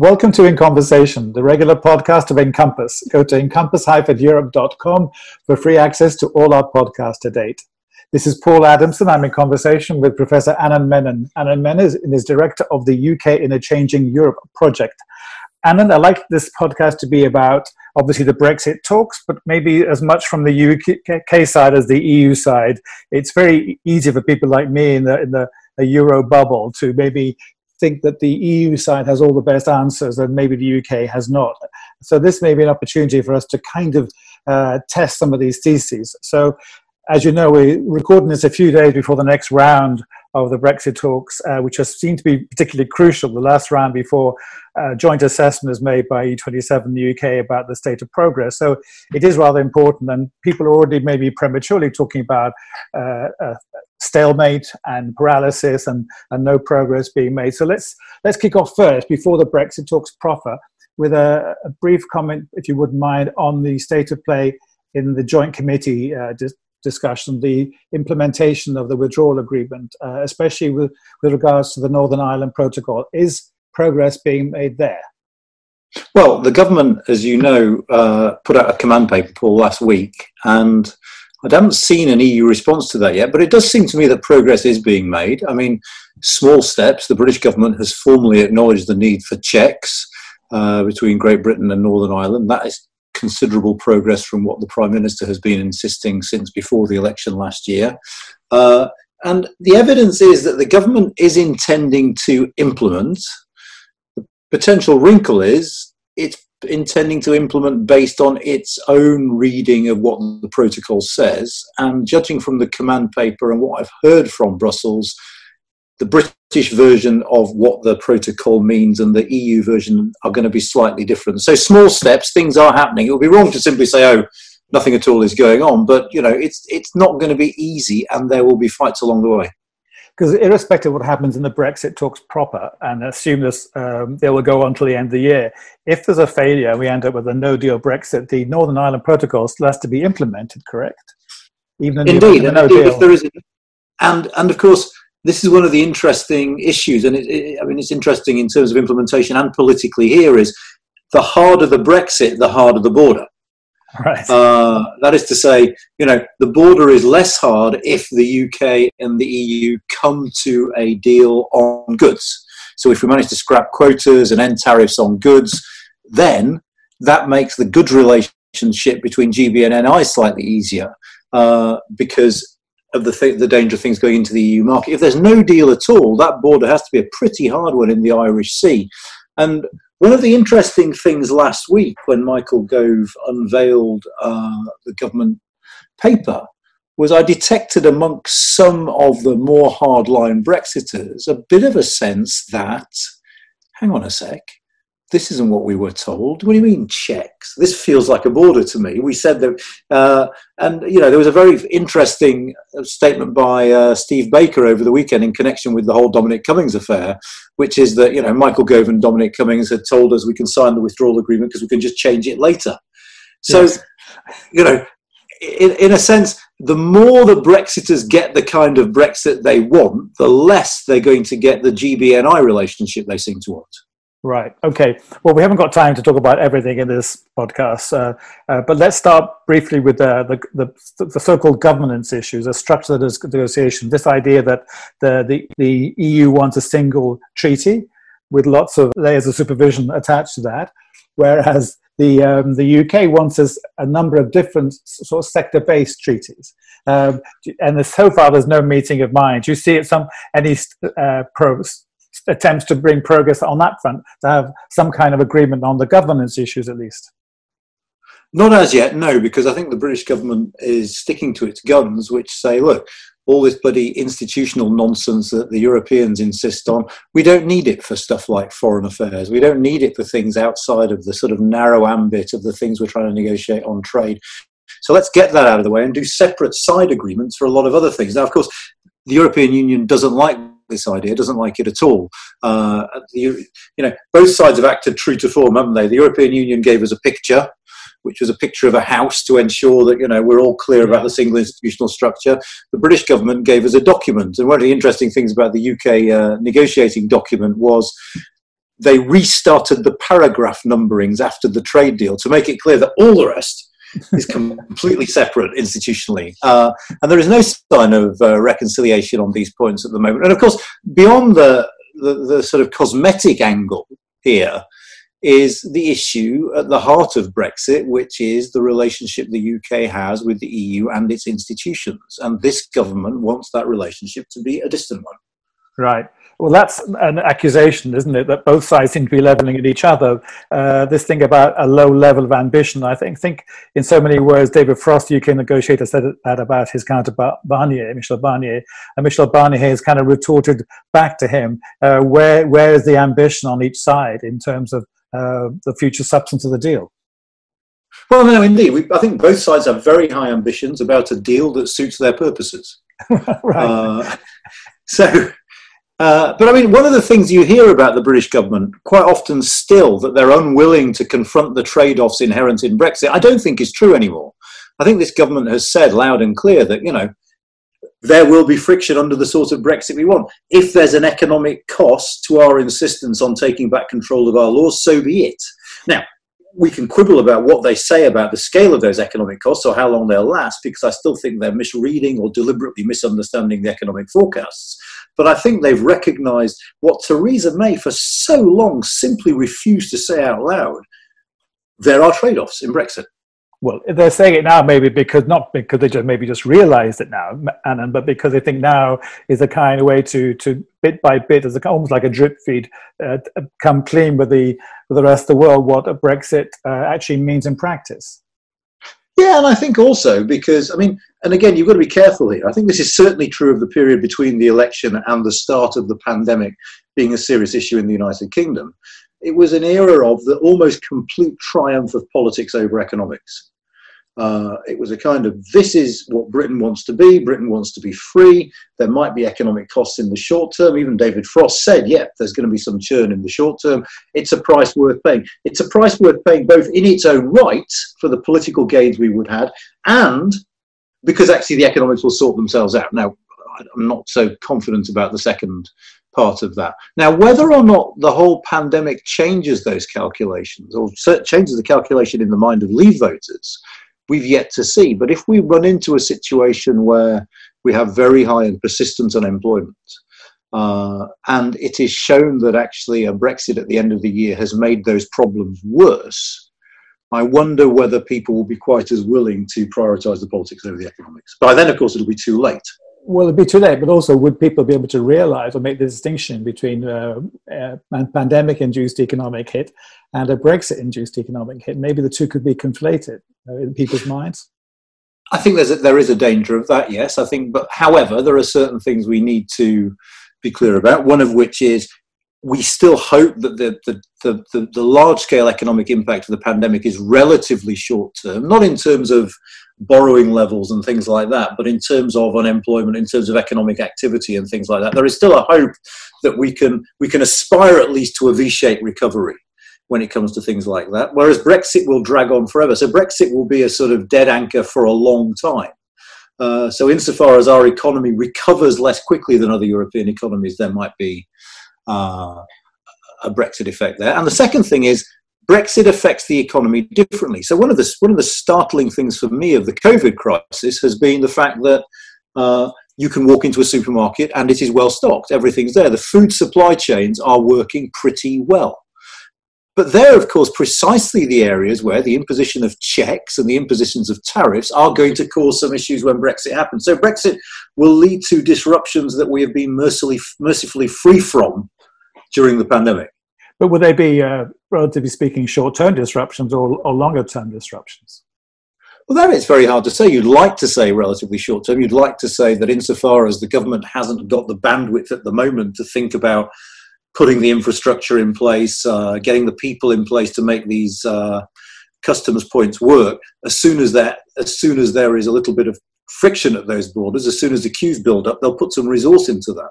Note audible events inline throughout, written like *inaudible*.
Welcome to In Conversation, the regular podcast of Encompass. Go to encompass-europe.com for free access to all our podcasts to date. This is Paul Adamson. I'm in conversation with Professor Anand Menon. Anand Menon is, director of the UK in a Changing Europe project. Anand, I'd like this podcast to be about obviously the Brexit talks, but maybe as much from the UK side as the EU side. It's very easy for people like me in the in the Euro bubble to maybe think that the EU side has all the best answers and maybe the UK has not. So this may be an opportunity for us to kind of uh, test some of these theses. So as you know, we're recording this a few days before the next round of the Brexit talks, uh, which has seemed to be particularly crucial. The last round before uh, joint assessment is made by E27 in the UK about the state of progress. So it is rather important, and people are already maybe prematurely talking about uh, stalemate and paralysis and, and no progress being made. So let's let's kick off first before the Brexit talks proper with a, a brief comment, if you wouldn't mind, on the state of play in the joint committee uh, dis- discussion, the implementation of the withdrawal agreement, uh, especially with, with regards to the Northern Ireland Protocol. Is progress being made there? Well, the government, as you know, uh, put out a command paper, Paul, last week, and I haven't seen an EU response to that yet, but it does seem to me that progress is being made. I mean, small steps. The British government has formally acknowledged the need for checks uh, between Great Britain and Northern Ireland. That is considerable progress from what the Prime Minister has been insisting since before the election last year. Uh, and the evidence is that the government is intending to implement. The potential wrinkle is it's intending to implement based on its own reading of what the protocol says. And judging from the command paper and what I've heard from Brussels, the British version of what the protocol means and the EU version are going to be slightly different. So small steps, things are happening. It would be wrong to simply say, oh, nothing at all is going on. But you know, it's it's not going to be easy, and there will be fights along the way because irrespective of what happens in the Brexit talks proper, and assume this um, they will go on till the end of the year, if there's a failure, we end up with a no-deal Brexit. The Northern Ireland Protocol still has to be implemented, correct? Even indeed, and no indeed if there is, and and of course, this is one of the interesting issues, and it, it, I mean, it's interesting in terms of implementation and politically. Here is the harder the Brexit, the harder the border. *laughs* Right. Uh, that is to say, you know, the border is less hard if the UK and the EU come to a deal on goods. So if we manage to scrap quotas and end tariffs on goods, then that makes the goods relationship between GB and NI slightly easier uh, because of the, th- the danger of things going into the EU market. If there's no deal at all, that border has to be a pretty hard one in the Irish Sea. And one of the interesting things last week when Michael Gove unveiled uh, the government paper was I detected amongst some of the more hardline Brexiters a bit of a sense that, hang on a sec, this isn't what we were told. What do you mean checks? This feels like a border to me. We said that, uh, and you know, there was a very interesting statement by uh, Steve Baker over the weekend in connection with the whole Dominic Cummings affair, which is that you know Michael Gove and Dominic Cummings had told us we can sign the withdrawal agreement because we can just change it later. So, yes. you know, in, in a sense, the more the Brexiters get the kind of Brexit they want, the less they're going to get the GBNI relationship they seem to want. Right. Okay. Well, we haven't got time to talk about everything in this podcast, uh, uh, but let's start briefly with uh, the, the, the, so-called governance issues, a structured negotiation. This idea that the, the, the EU wants a single treaty with lots of layers of supervision attached to that, whereas the um, the UK wants us a number of different sort of sector-based treaties. Um, and so far, there's no meeting of minds. You see it some any uh, pros attempts to bring progress on that front, to have some kind of agreement on the governance issues at least? Not as yet, no, because I think the British government is sticking to its guns, which say, look, all this bloody institutional nonsense that the Europeans insist on, we don't need it for stuff like foreign affairs. We don't need it for things outside of the sort of narrow ambit of the things we're trying to negotiate on trade. So let's get that out of the way and do separate side agreements for a lot of other things. Now, of course, the European Union doesn't like this idea, doesn't like it at all. Uh, you, you know, both sides have acted true to form, haven't they? The European Union gave us a picture, which was a picture of a house to ensure that you know we're all clear about the single institutional structure. The British government gave us a document, and one of the interesting things about the UK uh, negotiating document was they restarted the paragraph numberings after the trade deal to make it clear that all the rest is completely separate institutionally. Uh, and there is no sign of uh, reconciliation on these points at the moment. And of course, beyond the, the, the sort of cosmetic angle here, is the issue at the heart of Brexit, which is the relationship the UK has with the EU and its institutions. And this government wants that relationship to be a distant one. Right. Well, that's an accusation, isn't it? That both sides seem to be leveling at each other. Uh, this thing about a low level of ambition, I think, think in so many words, David Frost, UK negotiator, said that about his counterpart Barnier, Michel Barnier, and Michel Barnier has kind of retorted back to him, uh, where where is the ambition on each side in terms of uh, the future substance of the deal? Well, no, indeed. We, I think both sides have very high ambitions about a deal that suits their purposes. *laughs* right. Uh, *laughs* so uh, but I mean, one of the things you hear about the British government quite often still that they're unwilling to confront the trade offs inherent in Brexit, I don't think is true anymore. I think this government has said loud and clear that, you know, there will be friction under the sort of Brexit we want. If there's an economic cost to our insistence on taking back control of our laws, so be it. Now, we can quibble about what they say about the scale of those economic costs or how long they'll last, because I still think they're misreading or deliberately misunderstanding the economic forecasts. But I think they've recognized what Theresa May for so long simply refused to say out loud. There are trade offs in Brexit. Well, they're saying it now, maybe because not because they just maybe just realised it now, Anand, but because they think now is a kind of way to to bit by bit, as a, almost like a drip feed, uh, come clean with the with the rest of the world what a Brexit uh, actually means in practice. Yeah, and I think also because I mean, and again, you've got to be careful here. I think this is certainly true of the period between the election and the start of the pandemic being a serious issue in the United Kingdom. It was an era of the almost complete triumph of politics over economics. Uh, it was a kind of this is what Britain wants to be. Britain wants to be free. There might be economic costs in the short term. Even David Frost said, yeah, there's going to be some churn in the short term. It's a price worth paying. It's a price worth paying both in its own right for the political gains we would have and because actually the economics will sort themselves out. Now, I'm not so confident about the second part of that. Now, whether or not the whole pandemic changes those calculations or changes the calculation in the mind of Leave voters, we've yet to see. But if we run into a situation where we have very high and persistent unemployment, uh, and it is shown that actually a Brexit at the end of the year has made those problems worse, I wonder whether people will be quite as willing to prioritise the politics over the economics. By then, of course, it'll be too late well, it'd be too late, but also would people be able to realize or make the distinction between uh, uh, a pandemic induced economic hit and a Brexit induced economic hit? Maybe the two could be conflated uh, in people's minds. I think there's a, there is a danger of that, yes. I think, but however, there are certain things we need to be clear about. One of which is we still hope that the, the, the, the, the large scale economic impact of the pandemic is relatively short term, not in terms of borrowing levels and things like that, but in terms of unemployment, in terms of economic activity and things like that, there is still a hope that we can we can aspire at least to a V-shaped recovery when it comes to things like that. Whereas Brexit will drag on forever, so Brexit will be a sort of dead anchor for a long time. Uh, so insofar as our economy recovers less quickly than other European economies, there might be uh, a Brexit effect there. And the second thing is Brexit affects the economy differently. So one of the one of the startling things for me of the COVID crisis has been the fact that uh, you can walk into a supermarket and it is well stocked. Everything's there. The food supply chains are working pretty well. But they're, of course, precisely the areas where the imposition of checks and the impositions of tariffs are going to cause some issues when Brexit happens. So Brexit will lead to disruptions that we have been mercifully, mercifully free from during the pandemic. But will they be, uh, relatively speaking, short term disruptions or, or longer term disruptions? Well, that is very hard to say. You'd like to say relatively short term. You'd like to say that insofar as the government hasn't got the bandwidth at the moment to think about putting the infrastructure in place, uh, getting the people in place to make these uh, customs points work, as soon as that, as soon as there is a little bit of friction at those borders, as soon as the queues build up, they'll put some resource into that.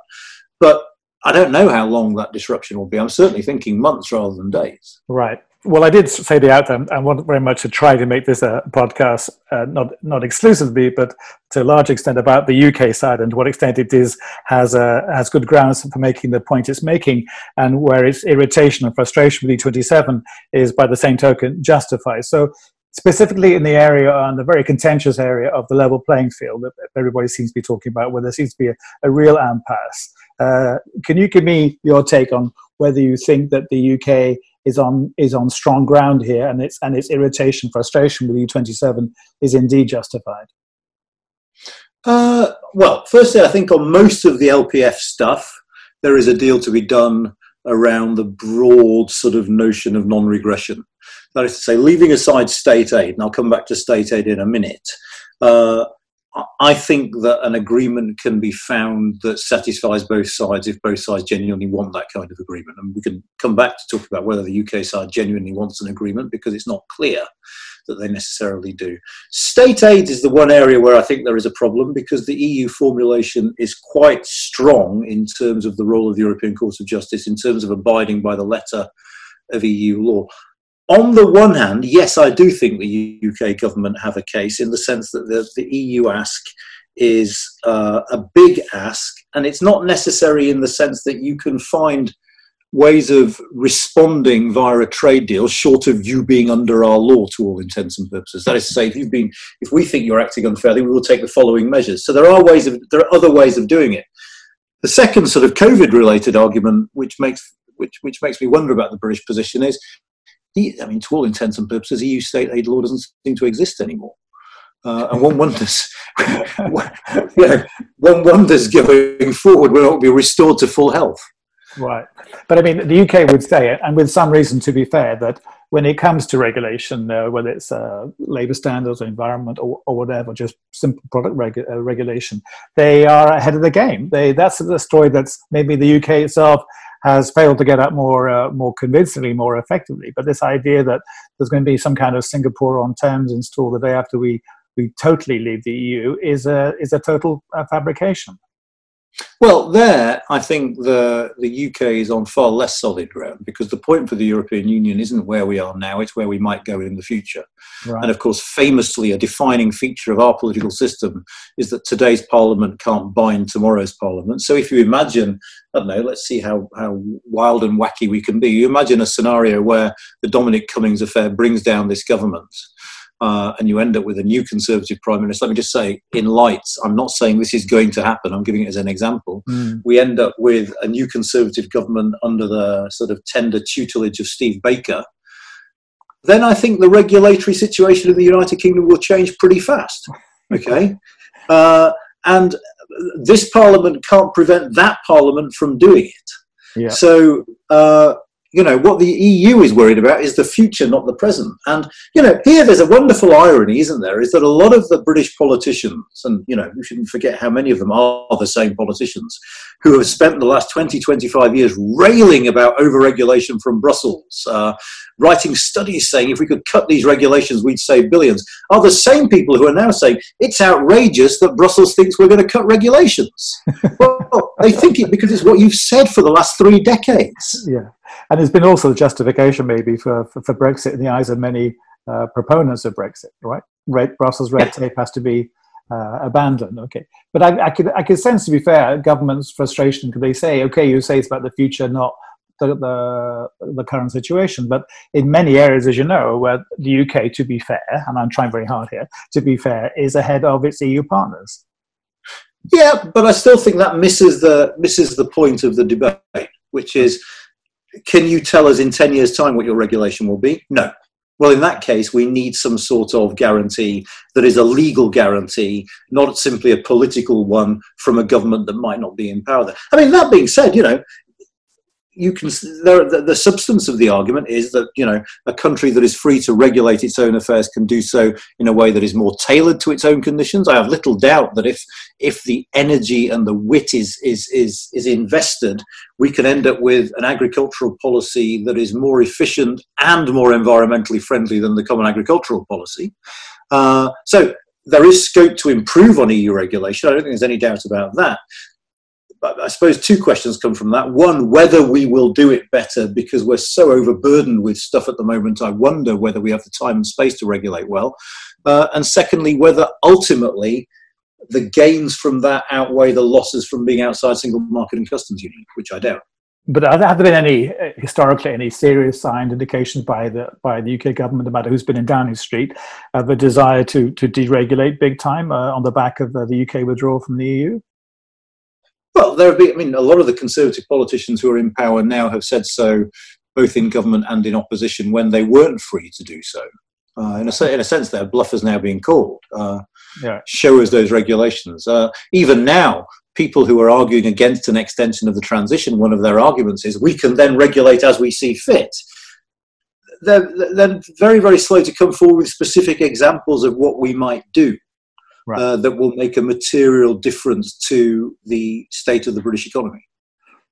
But I don't know how long that disruption will be. I'm certainly thinking months rather than days. Right. well, I did say the outcome. I want very much to try to make this a podcast, uh, not not exclusively, but to a large extent about the UK side and to what extent it is has uh, has good grounds for making the point it's making, and where its irritation and frustration with E27 is, by the same token, justified. So, specifically in the area, on the very contentious area of the level playing field that everybody seems to be talking about, where there seems to be a, a real impasse. Uh, can you give me your take on whether you think that the UK is on is on strong ground here, and its and its irritation, frustration with EU27 is indeed justified. Uh, well, firstly, I think on most of the LPF stuff, there is a deal to be done around the broad sort of notion of non-regression. That is to say, leaving aside state aid, and I'll come back to state aid in a minute. Uh, I think that an agreement can be found that satisfies both sides if both sides genuinely want that kind of agreement. And we can come back to talk about whether the UK side genuinely wants an agreement because it's not clear that they necessarily do. State aid is the one area where I think there is a problem because the EU formulation is quite strong in terms of the role of the European Court of Justice, in terms of abiding by the letter of EU law on the one hand, yes, I do think the UK government have a case in the sense that the, the EU ask is uh, a big ask, and it's not necessary in the sense that you can find ways of responding via a trade deal short of you being under our law to all intents and purposes. That is to say if you've been if we think you're acting unfairly we will take the following measures. So there are ways of there are other ways of doing it. The second sort of covid related argument which makes which which makes me wonder about the british position is I mean, to all intents and purposes, EU state aid law doesn't seem to exist anymore. Uh, and one wonders, *laughs* you know, one wonders going forward when it will be restored to full health. Right, but I mean, the UK would say it, and with some reason, to be fair, that when it comes to regulation, uh, whether it's uh, labour standards or environment or, or, whatever, just simple product regu- uh, regulation, they are ahead of the game. They that's the story that's maybe the UK itself has failed to get up more uh, more convincingly, more effectively. But this idea that there's going to be some kind of Singapore on Thames installed the day after we we totally leave the EU is a is a total uh, fabrication. Well, there, I think the, the UK is on far less solid ground because the point for the European Union isn't where we are now, it's where we might go in the future. Right. And of course, famously, a defining feature of our political system is that today's parliament can't bind tomorrow's parliament. So if you imagine, I don't know, let's see how, how wild and wacky we can be. You imagine a scenario where the Dominic Cummings affair brings down this government uh, and you end up with a new Conservative Prime Minister. Let me just say, in lights, I'm not saying this is going to happen, I'm giving it as an example. Mm. We end up with a new Conservative government under the sort of tender tutelage of Steve Baker. Then I think the regulatory situation in the United Kingdom will change pretty fast. Okay? *laughs* Uh, and this parliament can't prevent that parliament from doing it. Yeah. So, uh, you know what the EU is worried about is the future, not the present. And you know here there's a wonderful irony, isn't there? Is that a lot of the British politicians, and you know we shouldn't forget how many of them are the same politicians, who have spent the last 20, 25 years railing about overregulation from Brussels, uh, writing studies saying if we could cut these regulations we'd save billions, are the same people who are now saying it's outrageous that Brussels thinks we're going to cut regulations. *laughs* well, they think it because it's what you've said for the last three decades. Yeah and there's been also the justification maybe for, for, for Brexit in the eyes of many uh, proponents of Brexit, right? Red, Brussels red tape has to be uh, abandoned. Okay, but I, I, could I could sense, to be fair, government's frustration because they say, okay, you say it's about the future, not the, the, the current situation. But in many areas, as you know, where the UK, to be fair, and I'm trying very hard here, to be fair, is ahead of its EU partners. Yeah, but I still think that misses the misses the point of the debate, which is can you tell us in 10 years' time what your regulation will be? No. Well, in that case, we need some sort of guarantee that is a legal guarantee, not simply a political one from a government that might not be in power. There. I mean, that being said, you know, you can the, the, substance of the argument is that you know a country that is free to regulate its own affairs can do so in a way that is more tailored to its own conditions. I have little doubt that if if the energy and the wit is is is is invested, we can end up with an agricultural policy that is more efficient and more environmentally friendly than the common agricultural policy. Uh, so there is scope to improve on EU regulation. I don't think there's any doubt about that I suppose two questions come from that. One, whether we will do it better because we're so overburdened with stuff at the moment. I wonder whether we have the time and space to regulate well. Uh, and secondly, whether ultimately the gains from that outweigh the losses from being outside single market and customs union, which I doubt. But have there been any uh, historically any serious signed indications by the by the UK government about who's been in Downing Street of a desire to to deregulate big time uh, on the back of uh, the UK withdrawal from the EU? Well, there have been. I mean, a lot of the Conservative politicians who are in power now have said so, both in government and in opposition, when they weren't free to do so. Uh, in, a, in a sense, their bluff is now being called. Uh, yeah. Show us those regulations. Uh, even now, people who are arguing against an extension of the transition, one of their arguments is we can then regulate as we see fit. They're, they're very, very slow to come forward with specific examples of what we might do right. uh, that will make a material difference to the state of the British economy.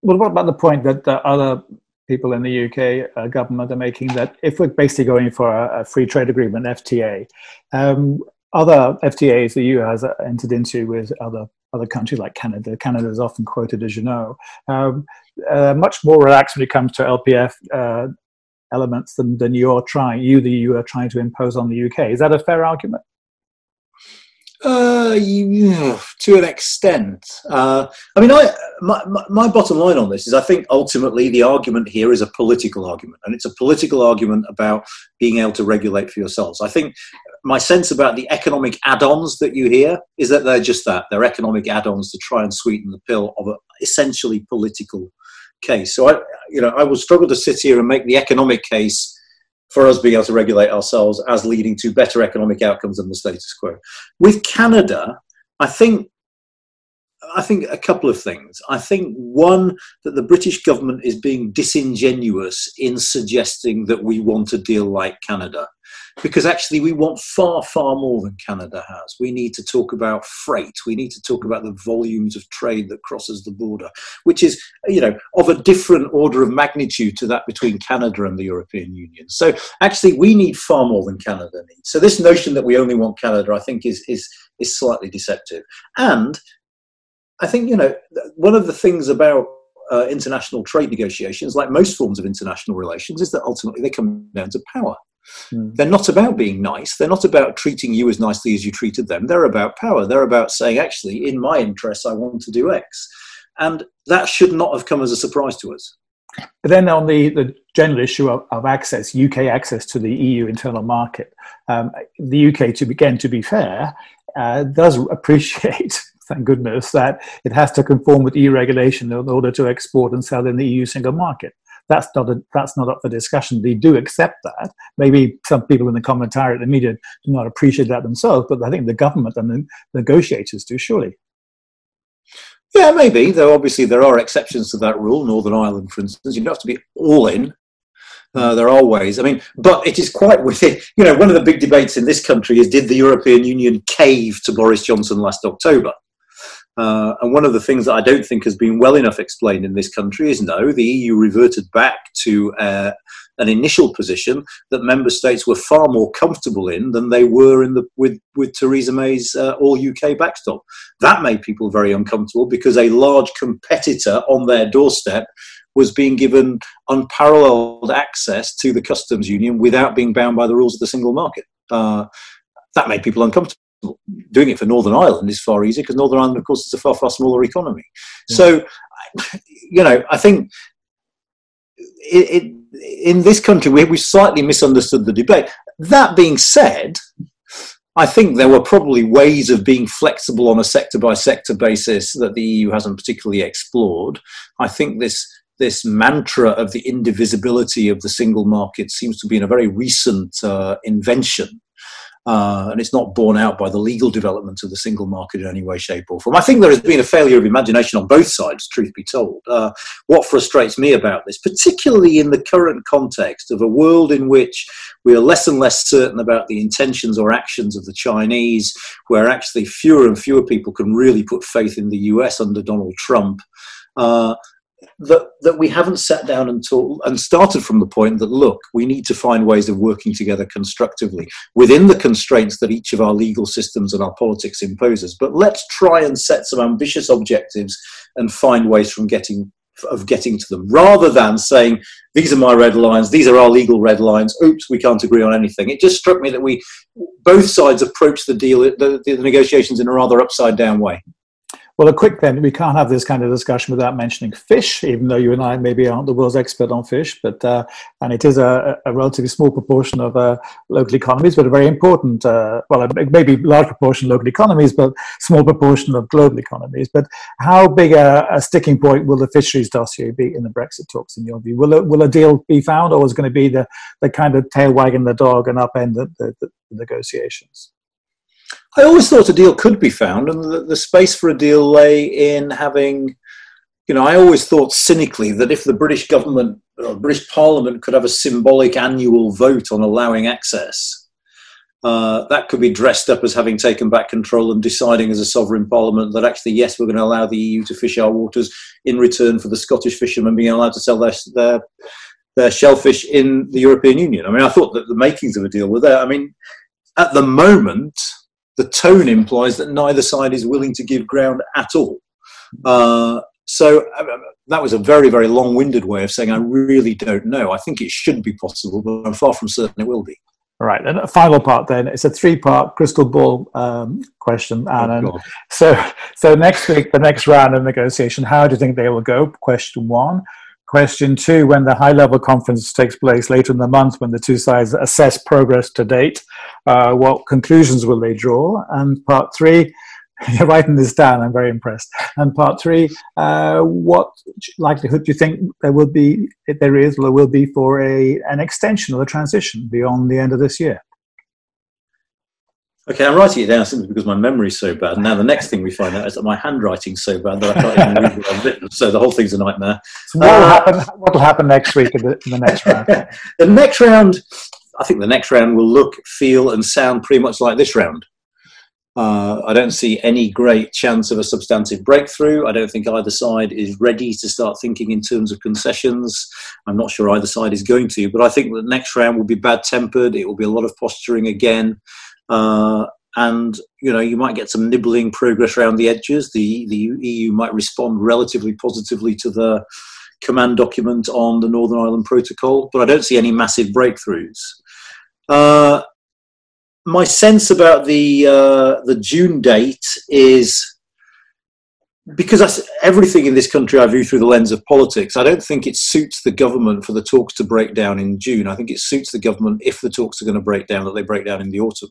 Well, what about the point that uh, other people in the UK uh, government are making that if we're basically going for a, a free trade agreement, FTA, um, other FTAs the EU has entered into with other other countries like Canada. Canada is often quoted, as you know, um, uh, much more relaxed when it comes to LPF uh, elements than, than you're trying, you the EU are trying to impose on the UK. Is that a fair argument? Uh, yeah, to an extent. Uh, I mean, I, my, my bottom line on this is I think ultimately the argument here is a political argument, and it's a political argument about being able to regulate for yourselves. I think my sense about the economic add-ons that you hear is that they're just that they're economic add-ons to try and sweeten the pill of an essentially political case. So I, you know, I will struggle to sit here and make the economic case for us being able to regulate ourselves as leading to better economic outcomes than the status quo. With Canada, I think I think a couple of things. I think one that the British government is being disingenuous in suggesting that we want a deal like Canada because actually we want far, far more than Canada has. We need to talk about freight. We need to talk about the volumes of trade that crosses the border, which is, you know, of a different order of magnitude to that between Canada and the European Union. So actually we need far more than Canada needs. So this notion that we only want Canada, I think, is is is slightly deceptive. And I think, you know, one of the things about uh, international trade negotiations, like most forms of international relations, is that ultimately they come down to power. Mm. They're not about being nice. They're not about treating you as nicely as you treated them. They're about power. They're about saying, actually, in my interests, I want to do X. And that should not have come as a surprise to us. But then on the, the general issue of, of access, UK access to the EU internal market, um, the UK, to again, to be fair, uh, does *laughs* appreciate, thank goodness, that it has to conform with EU regulation in order to export and sell in the EU single market that's not a, that's not up for discussion. They do accept that. Maybe some people in the commentariat, the media, do not appreciate that themselves, but I think the government and the negotiators do surely. Yeah, maybe. Though obviously there are exceptions to that rule. Northern Ireland, for instance, you don't have to be all in. Uh, there are ways. I mean, but it is quite within. You know, one of the big debates in this country is: Did the European Union cave to Boris Johnson last October? Uh, and one of the things that I don't think has been well enough explained in this country is no, the EU reverted back to uh, an initial position that member states were far more comfortable in than they were in the with with Theresa May's uh, all UK backstop. That made people very uncomfortable because a large competitor on their doorstep was being given unparalleled access to the customs union without being bound by the rules of the single market. Uh, that made people uncomfortable doing it for Northern Ireland is far easier because Northern Ireland, of course, is a far far smaller economy. Yeah. So, you know, I think it, it, in this country we we slightly misunderstood the debate. That being said. I think there were probably ways of being flexible on a sector by sector basis that the EU hasn't particularly explored. I think this this mantra of the indivisibility of the single market seems to be in a very recent uh, invention uh, and it's not borne out by the legal development of the single market in any way, shape, or form. I think there has been a failure of imagination on both sides, truth be told. Uh, what frustrates me about this, particularly in the current context of a world in which we are less and less certain about the intentions or actions of the Chinese, where actually fewer and fewer people can really put faith in the US under Donald Trump. Uh, that that we haven't sat down and and started from the point that look, we need to find ways of working together constructively within the constraints that each of our legal systems and our politics imposes. But let's try and set some ambitious objectives and find ways from getting of getting to them rather than saying these are my red lines these are our legal red lines oops we can't agree on anything it just struck me that we both sides approach the deal the, the negotiations in a rather upside down way well, a quick then, we can't have this kind of discussion without mentioning fish, even though you and I maybe aren't the world's expert on fish, but uh, and it is a, a, relatively small proportion of uh, local economies, but a very important, uh, well, maybe large proportion of local economies, but small proportion of global economies. But how big a, a, sticking point will the fisheries dossier be in the Brexit talks, in your view? Will, it, will a deal be found, or is it going to be the, the kind of tail wagging the dog and upend the, the, the negotiations? I always thought a deal could be found, and the, the space for a deal lay in having, you know, I always thought cynically that if the British government or British Parliament could have a symbolic annual vote on allowing access, uh, that could be dressed up as having taken back control and deciding as a sovereign parliament that actually, yes, we're going to allow the EU to fish our waters in return for the Scottish fishermen being allowed to sell their, their, their shellfish in the European Union. I mean, I thought that the makings of a deal were there. I mean, at the moment, the tone implies that neither side is willing to give ground at all. Uh, so uh, that was a very, very long winded way of saying I really don't know. I think it should be possible, but I'm far from certain it will be. All right, and a final part then. It's a three-part crystal ball um, question, Anne. Oh, so, so next week, the next round of negotiation, how do you think they will go? Question one. Question two, when the high level conference takes place later in the month, when the two sides assess progress to date, uh, what conclusions will they draw? And part three, *laughs* you're writing this down, I'm very impressed. And part three, uh, what likelihood do you think there will be, if there is, there will be for a, an extension or a transition beyond the end of this year? Okay, I'm writing it down simply because my memory's so bad. And Now the next thing we find out is that my handwriting's so bad that I can't even read what I've written. So the whole thing's a nightmare. So what will uh, happen? What will happen next week in the, in the next round? *laughs* the next round, I think the next round will look, feel, and sound pretty much like this round. Uh, I don't see any great chance of a substantive breakthrough. I don't think either side is ready to start thinking in terms of concessions. I'm not sure either side is going to, but I think the next round will be bad tempered. It will be a lot of posturing again. Uh, and you know you might get some nibbling progress around the edges. The the EU might respond relatively positively to the command document on the Northern Ireland Protocol, but I don't see any massive breakthroughs. Uh, my sense about the uh, the June date is because I, everything in this country I view through the lens of politics. I don't think it suits the government for the talks to break down in June. I think it suits the government if the talks are going to break down that they break down in the autumn.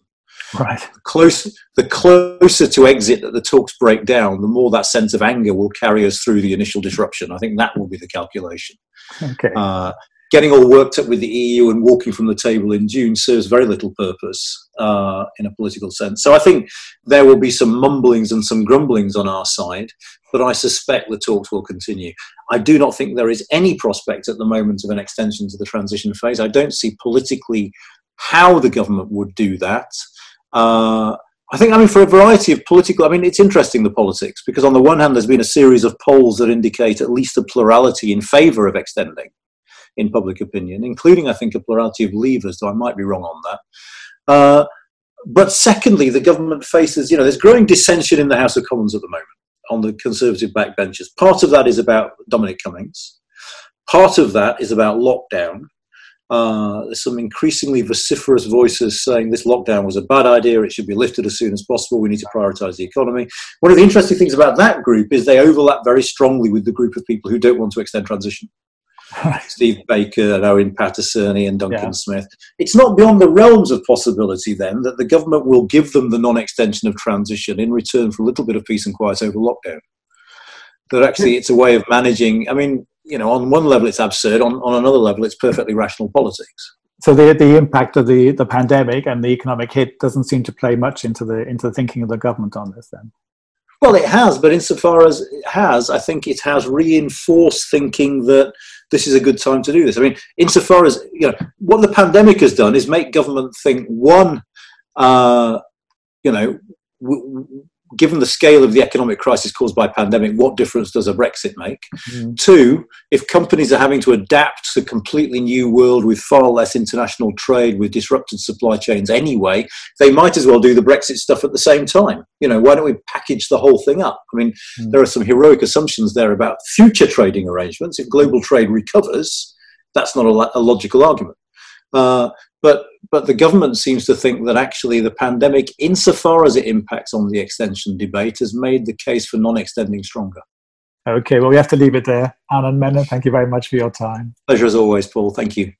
Right. The closer, the closer to exit that the talks break down, the more that sense of anger will carry us through the initial disruption. I think that will be the calculation. Okay. Uh, getting all worked up with the EU and walking from the table in June serves very little purpose uh, in a political sense. So I think there will be some mumblings and some grumblings on our side, but I suspect the talks will continue. I do not think there is any prospect at the moment of an extension to the transition phase. I don't see politically how the government would do that. Uh, I think, I mean, for a variety of political, I mean, it's interesting the politics because on the one hand, there's been a series of polls that indicate at least a plurality in favour of extending in public opinion, including, I think, a plurality of leavers, though I might be wrong on that. Uh, but secondly, the government faces, you know, there's growing dissension in the House of Commons at the moment on the Conservative backbenches. Part of that is about Dominic Cummings. Part of that is about lockdown. Uh, there's some increasingly vociferous voices saying this lockdown was a bad idea, it should be lifted as soon as possible, we need to prioritise the economy. One of the interesting things about that group is they overlap very strongly with the group of people who don't want to extend transition. Steve Baker and Owen Paterson and Duncan yeah. Smith. It's not beyond the realms of possibility then that the government will give them the non extension of transition in return for a little bit of peace and quiet over lockdown. That actually it's a way of managing. I mean, you know, on one level it's absurd, on, on another level it's perfectly rational politics. So the the impact of the, the pandemic and the economic hit doesn't seem to play much into the into the thinking of the government on this then. Well, it has, but insofar as it has, I think it has reinforced thinking that this is a good time to do this. I mean, insofar as you know, what the pandemic has done is make government think one, uh, you know, given the scale of the economic crisis caused by pandemic, what difference does a Brexit make? Mm-hmm. Two, if companies are having to adapt to a completely new world with far less international trade, with disrupted supply chains anyway, they might as well do the Brexit stuff at the same time. You know, why don't we package the whole thing up? I mean, mm-hmm. there are some heroic assumptions there about future trading arrangements. If global trade recovers, that's not a, a logical argument. Uh, but but the government seems to think that actually the pandemic, insofar as it impacts on the extension debate, has made the case for non-extending stronger. Okay, well, we have to leave it there. Anand Menon, thank you very much for your time. Pleasure as always, Paul. Thank you.